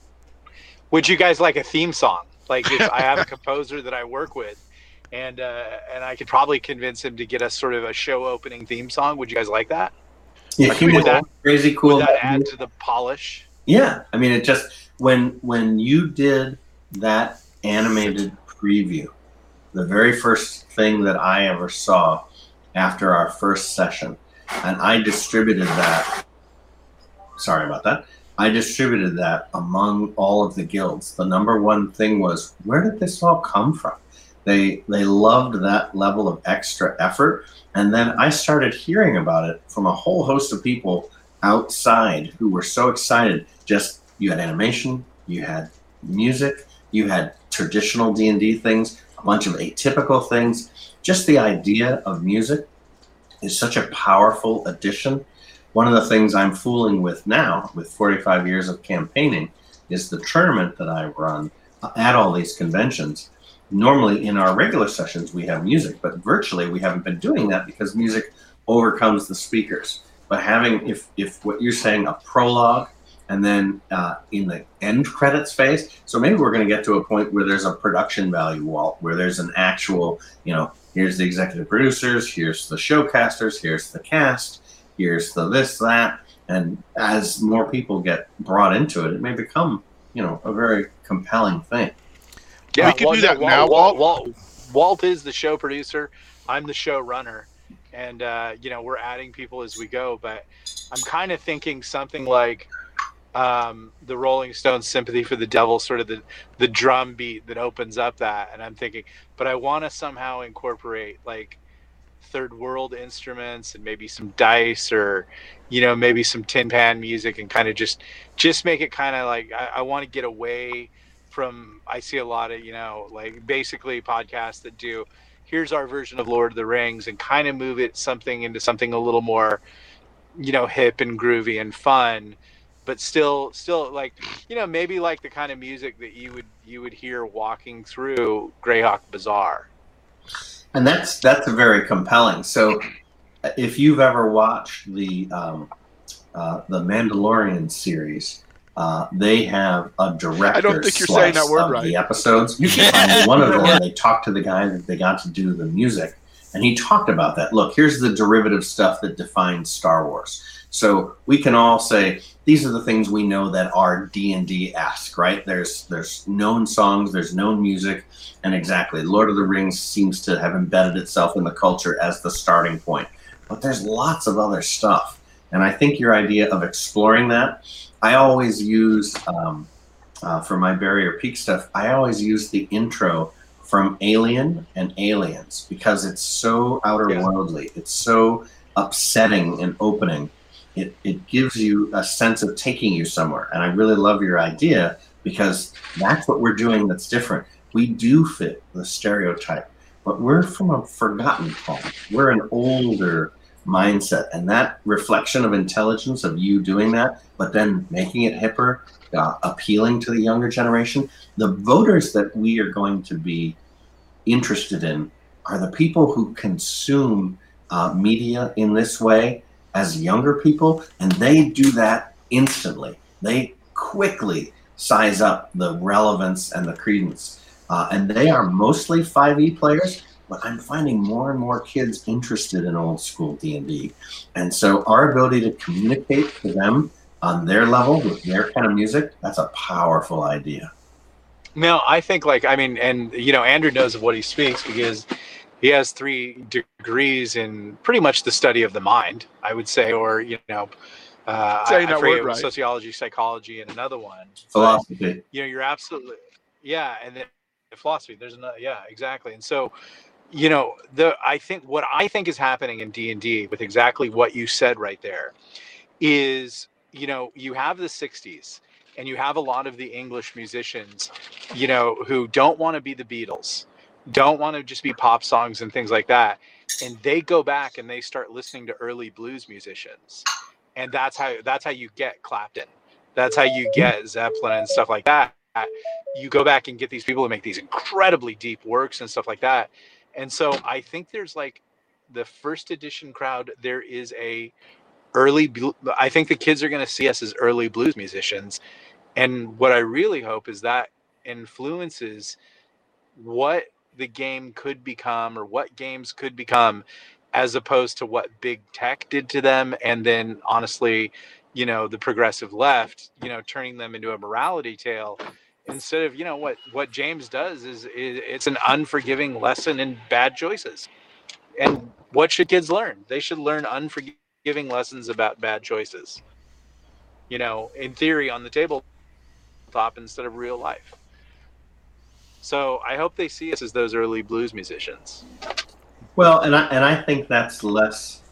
Would you guys like a theme song? Like if I have a composer that I work with, and uh, and I could probably convince him to get us sort of a show opening theme song. Would you guys like that? Yeah, would that, crazy cool. Would that add to the polish? Yeah, I mean, it just when when you did that animated preview, the very first thing that I ever saw after our first session, and I distributed that. Sorry about that. I distributed that among all of the guilds. The number one thing was where did this all come from? They they loved that level of extra effort, and then I started hearing about it from a whole host of people outside who were so excited. Just you had animation, you had music, you had traditional D and D things, a bunch of atypical things. Just the idea of music is such a powerful addition. One of the things I'm fooling with now, with 45 years of campaigning, is the tournament that I run at all these conventions. Normally, in our regular sessions, we have music, but virtually we haven't been doing that because music overcomes the speakers. But having, if if what you're saying, a prologue, and then uh, in the end credits phase, so maybe we're going to get to a point where there's a production value wall, where there's an actual, you know, here's the executive producers, here's the showcasters, here's the cast, here's the this that, and as more people get brought into it, it may become, you know, a very compelling thing. Yeah, we can well, do that Walt, now. Walt, Walt, Walt is the show producer. I'm the show runner, and uh, you know we're adding people as we go. But I'm kind of thinking something like um, the Rolling Stones "Sympathy for the Devil," sort of the the drum beat that opens up that, and I'm thinking, but I want to somehow incorporate like third world instruments and maybe some dice or you know maybe some tin pan music and kind of just just make it kind of like I, I want to get away from I see a lot of you know like basically podcasts that do here's our version of Lord of the Rings and kind of move it something into something a little more you know hip and groovy and fun but still still like you know maybe like the kind of music that you would you would hear walking through Greyhawk Bazaar and that's that's very compelling so if you've ever watched the um, uh, the Mandalorian series uh, they have a director I don't think you're saying that word right. the episodes. um, one of them, they talked to the guy that they got to do the music, and he talked about that. Look, here's the derivative stuff that defines Star Wars. So we can all say these are the things we know that are D and D esque, right? There's there's known songs, there's known music, and exactly, Lord of the Rings seems to have embedded itself in the culture as the starting point. But there's lots of other stuff, and I think your idea of exploring that I always use um, uh, for my barrier peak stuff. I always use the intro from Alien and Aliens because it's so outer worldly. It's so upsetting and opening. It it gives you a sense of taking you somewhere, and I really love your idea because that's what we're doing. That's different. We do fit the stereotype, but we're from a forgotten home. We're an older mindset and that reflection of intelligence of you doing that but then making it hipper uh, appealing to the younger generation the voters that we are going to be interested in are the people who consume uh, media in this way as younger people and they do that instantly they quickly size up the relevance and the credence uh, and they are mostly 5e players but I'm finding more and more kids interested in old school D&D. And so our ability to communicate to them on their level with their kind of music, that's a powerful idea. No, I think like I mean and you know Andrew knows of what he speaks because he has three degrees in pretty much the study of the mind, I would say, or you know, uh, I, I forget right. sociology, psychology, and another one. Philosophy. But, you know, you're absolutely yeah, and then philosophy. There's another yeah, exactly. And so, you know the i think what i think is happening in d&d with exactly what you said right there is you know you have the 60s and you have a lot of the english musicians you know who don't want to be the beatles don't want to just be pop songs and things like that. And they go back and they start listening to early blues musicians. And that's how that's how you get clapton. That's how you get zeppelin and stuff like that. You go back and get these people to make these incredibly deep works and stuff like that. And so I think there's like the first edition crowd, there is a early, I think the kids are going to see us as early blues musicians. And what I really hope is that influences what the game could become or what games could become as opposed to what big tech did to them and then honestly you know the progressive left you know turning them into a morality tale instead of you know what what James does is, it's an unforgiving lesson in bad choices. And what should kids learn? They should learn unforgiving lessons about bad choices. You know, in theory on the tabletop instead of real life. So I hope they see us as those early blues musicians. Well, and I and I think that's less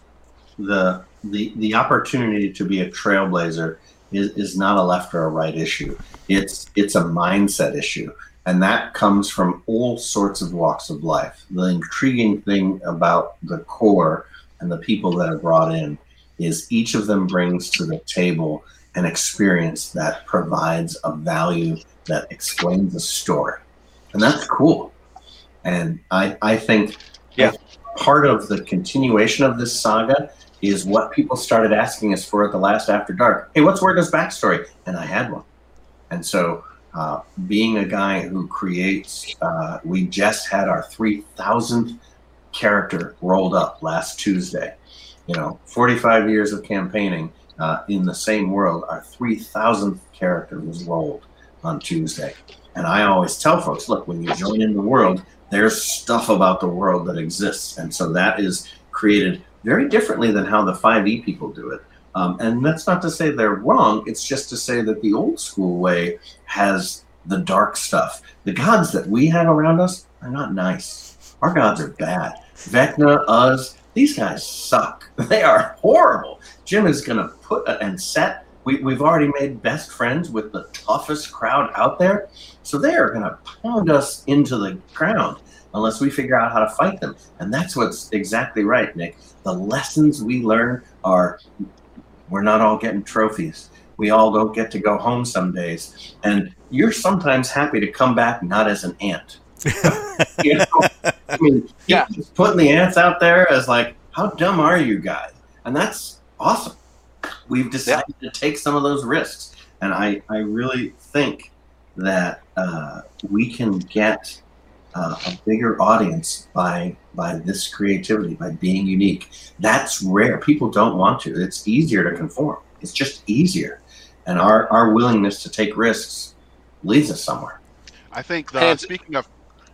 the the the opportunity to be a trailblazer is, is not a left or a right issue. It's it's a mindset issue, and that comes from all sorts of walks of life. The intriguing thing about the core and the people that are brought in is each of them brings to the table an experience that provides a value that explains a story, and that's cool. And I I think Yeah. part of the continuation of this saga is what people started asking us for at the last After Dark. Hey, what's Werda's backstory? And I had one. And so, uh, being a guy who creates, uh, we just had our 3,000th character rolled up last Tuesday. You know, 45 years of campaigning uh, in the same world, our 3,000th character was rolled on Tuesday. And I always tell folks, look, when you join in the world, there's stuff about the world that exists. And so that is created very differently than how the 5e people do it. Um, and that's not to say they're wrong, it's just to say that the old school way has the dark stuff. The gods that we have around us are not nice. Our gods are bad. Vecna, Iuz, these guys suck. They are horrible. Jim is going to put a, and set. We, we've already made best friends with the toughest crowd out there. So they are going to pound us into the ground unless we figure out how to fight them. And that's what's exactly right, Nick. The lessons we learn are we're not all getting trophies. We all don't get to go home some days. And you're sometimes happy to come back not as an ant. you know? I mean, Yeah. putting the ants out there as like, how dumb are you guys? And that's awesome. We've decided to take some of those risks. And I, I really think that uh, we can get uh, a bigger audience by by this creativity, by being unique. That's rare. People don't want to. It's easier to conform. It's just easier. And our, our willingness to take risks leads us somewhere. I think the, And- speaking of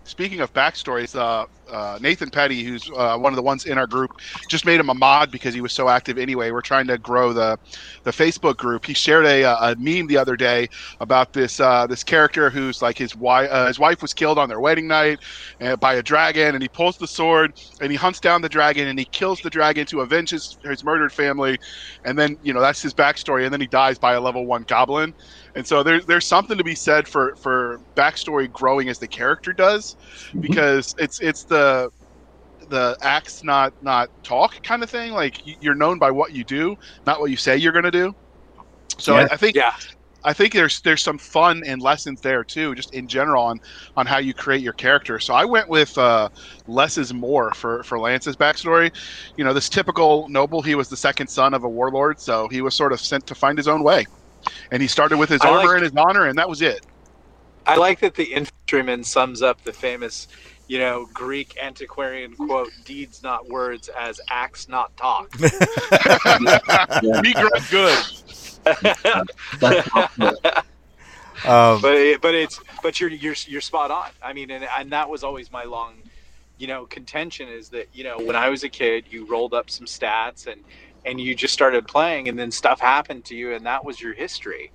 speaking of backstories, uh, uh, Nathan Petty, who's uh, one of the ones in our group, just made him a mod because he was so active. Anyway, we're trying to grow the the Facebook group. He shared a, a meme the other day about this uh, this character who's like his wife uh, his wife was killed on their wedding night uh, by a dragon, and he pulls the sword and he hunts down the dragon and he kills the dragon to avenge his his murdered family, and then you know that's his backstory, and then he dies by a level one goblin. And so there's there's something to be said for for backstory growing as the character does, because it's it's the the acts not not talk kind of thing. Like you're known by what you do, not what you say you're going to do. So Yeah. I, I think Yeah. I think there's there's some fun and lessons there too, just in general on on how you create your character. So I went with uh, less is more for for Lance's backstory. You know, this typical noble. He was the second son of a warlord, so he was sort of sent to find his own way, and he started with his I armor like- and his honor, and that was it. I like that the infantryman sums up the famous, you know, Greek antiquarian quote, deeds not words, as acts not talk. Yeah. Be great, good. Um, but it, but it's but you're you're you're spot on. I mean, and and that was always my long, you know, contention is that you know when I was a kid, you rolled up some stats and and you just started playing, and then stuff happened to you, and that was your history.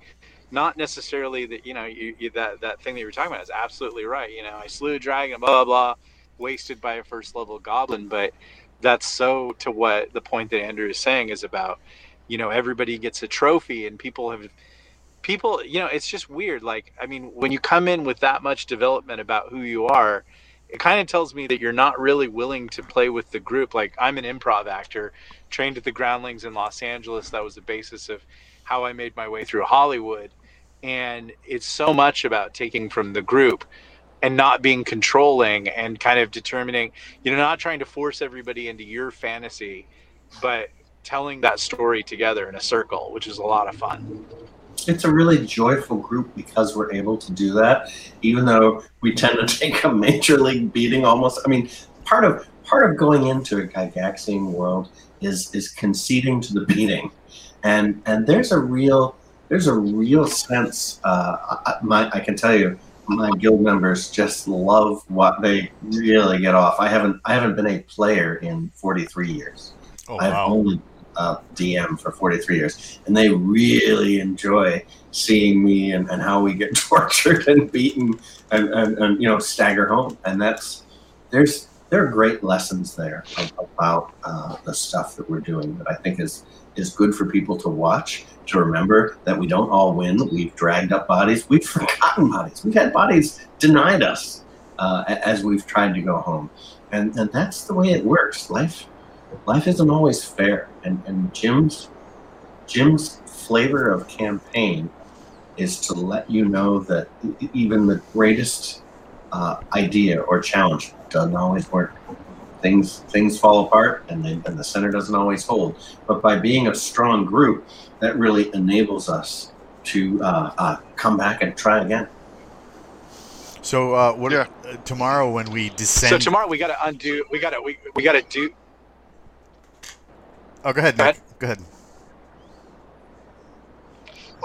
Not necessarily that you know you, you that that thing that you were talking about is absolutely right. You know, I slew a dragon, blah blah blah, wasted by a first level goblin, but that's so to what the point that Andrew is saying is about. You know, everybody gets a trophy, and people have people you know it's just weird like i mean when you come in with that much development about who you are it kind of tells me that you're not really willing to play with the group. Like i'm an improv actor trained at the groundlings in los angeles. That was the basis of how i made my way through hollywood. And it's so much about taking from the group and not being controlling and kind of determining you know not trying to force everybody into your fantasy but telling that story together in a circle which is a lot of fun it's a really joyful group because we're able to do that even though we tend to take a major league beating almost i mean part of part of going into a gygaxian world is is conceding to the beating. And and there's a real there's a real sense uh I, my i can tell you my guild members just love what they really get off. I haven't i haven't been a player in 43 years. Oh, I've wow. only uh, DM for 43 years, and they really enjoy seeing me and, and how we get tortured and beaten and, and, and you know stagger home. And that's there's there are great lessons there about uh, the stuff that we're doing that I think is is good for people to watch to remember that we don't all win. We've dragged up bodies. We've forgotten bodies. We've had bodies denied us uh, as we've tried to go home, and and that's the way it works. Life life isn't always fair, and and Jim's Jim's flavor of campaign is to let you know that even the greatest uh, idea or challenge doesn't always work. Things things fall apart, and, they, and the center doesn't always hold. But by being a strong group, that really enables us to uh, uh, come back and try again. So uh, what yeah. uh, tomorrow when we descend? So tomorrow we got to undo. We got to we, we got to do. Oh, go ahead, Nick. Go ahead.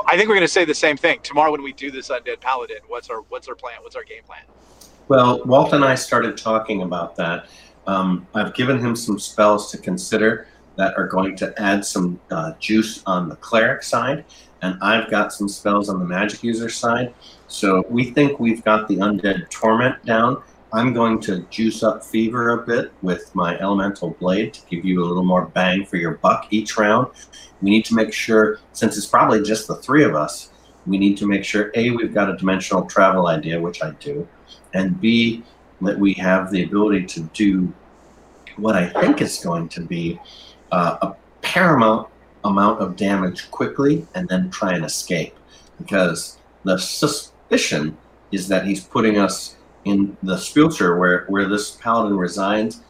I think we're going to say the same thing tomorrow when we do this undead paladin. What's our what's our plan? What's our game plan? Well, Walt and I started talking about that. Um, I've given him some spells to consider that are going to add some uh, juice on the cleric side, and I've got some spells on the magic user side. So we think we've got the undead torment down. I'm going to juice up fever a bit with my elemental blade to give you a little more bang for your buck each round. We need to make sure, since it's probably just the three of us, we need to make sure A, we've got a dimensional travel idea, which I do, and B, that we have the ability to do what I think is going to be uh, a paramount amount of damage quickly and then try and escape. Because the suspicion is that he's putting us in the future where, where this paladin resides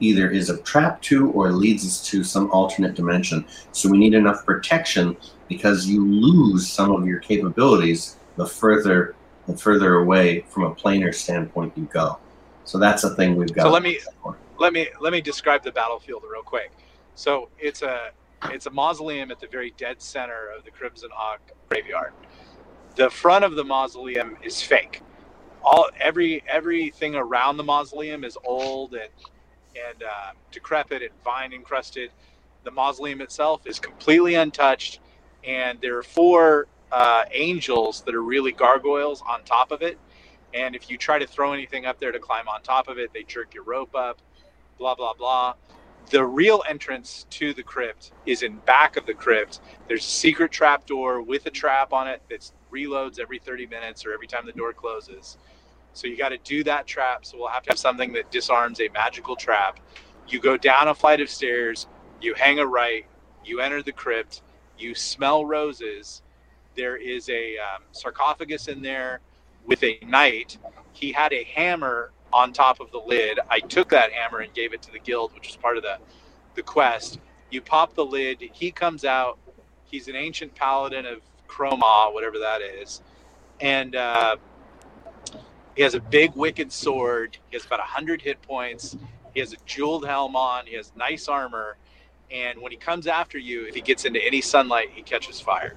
either is a trap to or leads us to some alternate dimension. So we need enough protection because you lose some of your capabilities the further the further away from a planar standpoint you go. So that's a thing we've got. So let me let me let me describe the battlefield real quick. So it's a it's a mausoleum at the very dead center of the Crimson Hawk graveyard. The front of the mausoleum is fake. All every everything around the mausoleum is old and and uh, decrepit and vine encrusted. The mausoleum itself is completely untouched, and there are four uh, angels that are really gargoyles on top of it. And if you try to throw anything up there to climb on top of it, they jerk your rope up, blah, blah, blah. The real entrance to the crypt is in back of the crypt. There's a secret trap door with a trap on it that reloads every 30 minutes or every time the door closes. So you got to do that trap. So we'll have to have something that disarms a magical trap. You go down a flight of stairs, you hang a right, you enter the crypt, you smell roses, there is a um, sarcophagus in there with a knight. He had a hammer on top of the lid. I took that hammer and gave it to the guild, which was part of the the quest. You pop the lid. He comes out. He's an ancient paladin of Chroma, whatever that is, and uh, he has a big wicked sword. He has about hundred hit points. He has a jeweled helm on. He has nice armor. And when he comes after you, if he gets into any sunlight, he catches fire.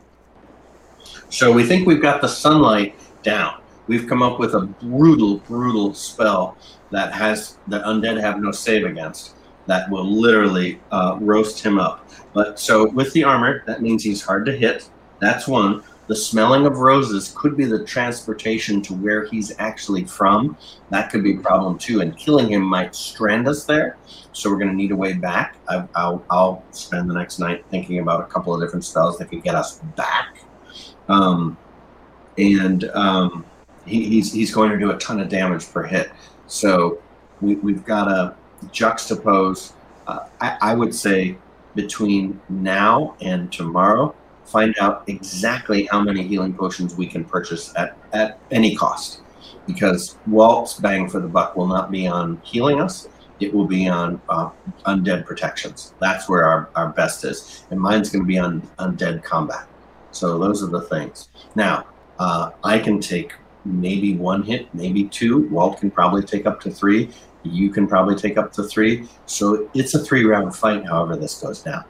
So we think we've got the sunlight down. We've come up with a brutal, brutal spell that has that undead have no save against. That will literally uh, roast him up. But so with the armor, that means he's hard to hit. That's one. The smelling of roses could be the transportation to where he's actually from. That could be a problem too. And killing him might strand us there. So we're going to need a way back. I, will I'll spend the next night thinking about a couple of different spells that could get us back um, and um, he, he's he's going to do a ton of damage per hit. So we, we've got to juxtapose. Uh, I, I would say between now and tomorrow, find out exactly how many healing potions we can purchase at, at any cost. Because Walt's bang for the buck will not be on healing us, it will be on uh, undead protections. That's where our, our best is. And mine's going to be on undead combat. So those are the things. Now, uh, I can take maybe one hit, maybe two. Walt can probably take up to three. You can probably take up to three. So it's a three round fight, however, this goes down.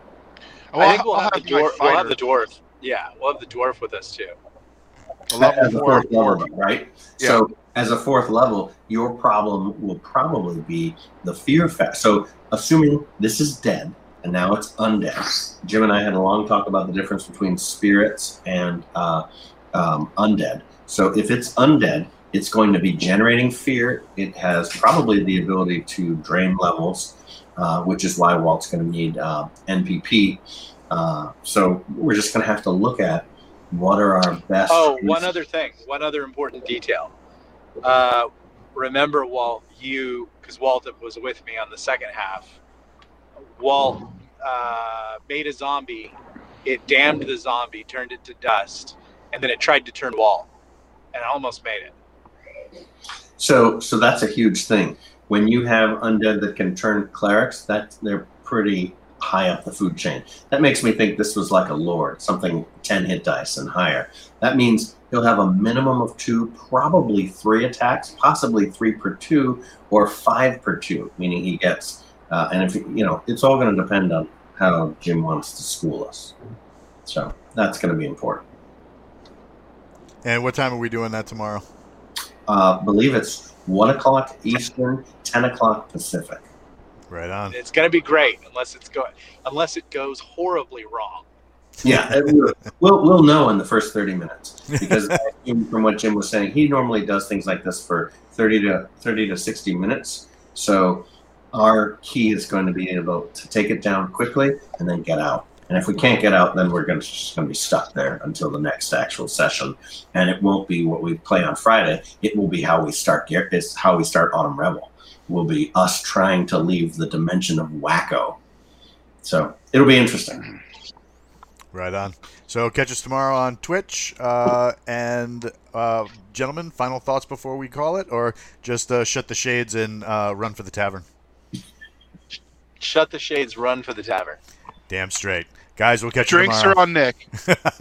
Oh, I think we'll, have, have the dwarf, we'll have the dwarf. Yeah, we'll have the dwarf with us too. As a fourth level, right? Yeah. So as a fourth level, your problem will probably be the fear factor. So assuming this is dead, and now it's undead. Jim and I had a long talk about the difference between spirits and uh, um, undead. So if it's undead, it's going to be generating fear. It has probably the ability to drain levels, uh, which is why Walt's going to need uh, NPP. Uh, so we're just going to have to look at what are our best. Oh, one other thing, one other important detail. Uh, remember, Walt, you because Walt was with me on the second half. Walt uh, made a zombie. It damned the zombie, turned it to dust, and then it tried to turn Walt, and almost made it. So, so that's a huge thing. When you have undead that can turn clerics, that they're pretty high up the food chain. That makes me think this was like a lord, something 10 hit dice and higher. That means he'll have a minimum of two, probably three attacks, possibly three per two or five per two, meaning he gets, uh, and if you know, it's all going to depend on how Jim wants to school us. So that's going to be important. And what time are we doing that tomorrow? Uh, believe it's one o'clock Eastern, 10 o'clock Pacific. Right on. It's going to be great unless it's go unless it goes horribly wrong. Yeah, we'll, we'll know in the first 30 minutes because from what Jim was saying, he normally does things like this for 30 to 30 to 60 minutes. So our key is going to be able to take it down quickly and then get out. And if we can't get out, then we're going to, just going to be stuck there until the next actual session. And it won't be what we play on Friday. It will be how we start. It's how we start Autumn Revel. Will be us trying to leave the dimension of wacko. So it'll be interesting. Right on. So catch us tomorrow on Twitch. Uh, and uh, gentlemen, final thoughts before we call it, or just uh, shut the shades and uh, run for the tavern. Shut the shades, run for the tavern. Damn straight, guys. We'll catch Drinks you Drinks are on Nick.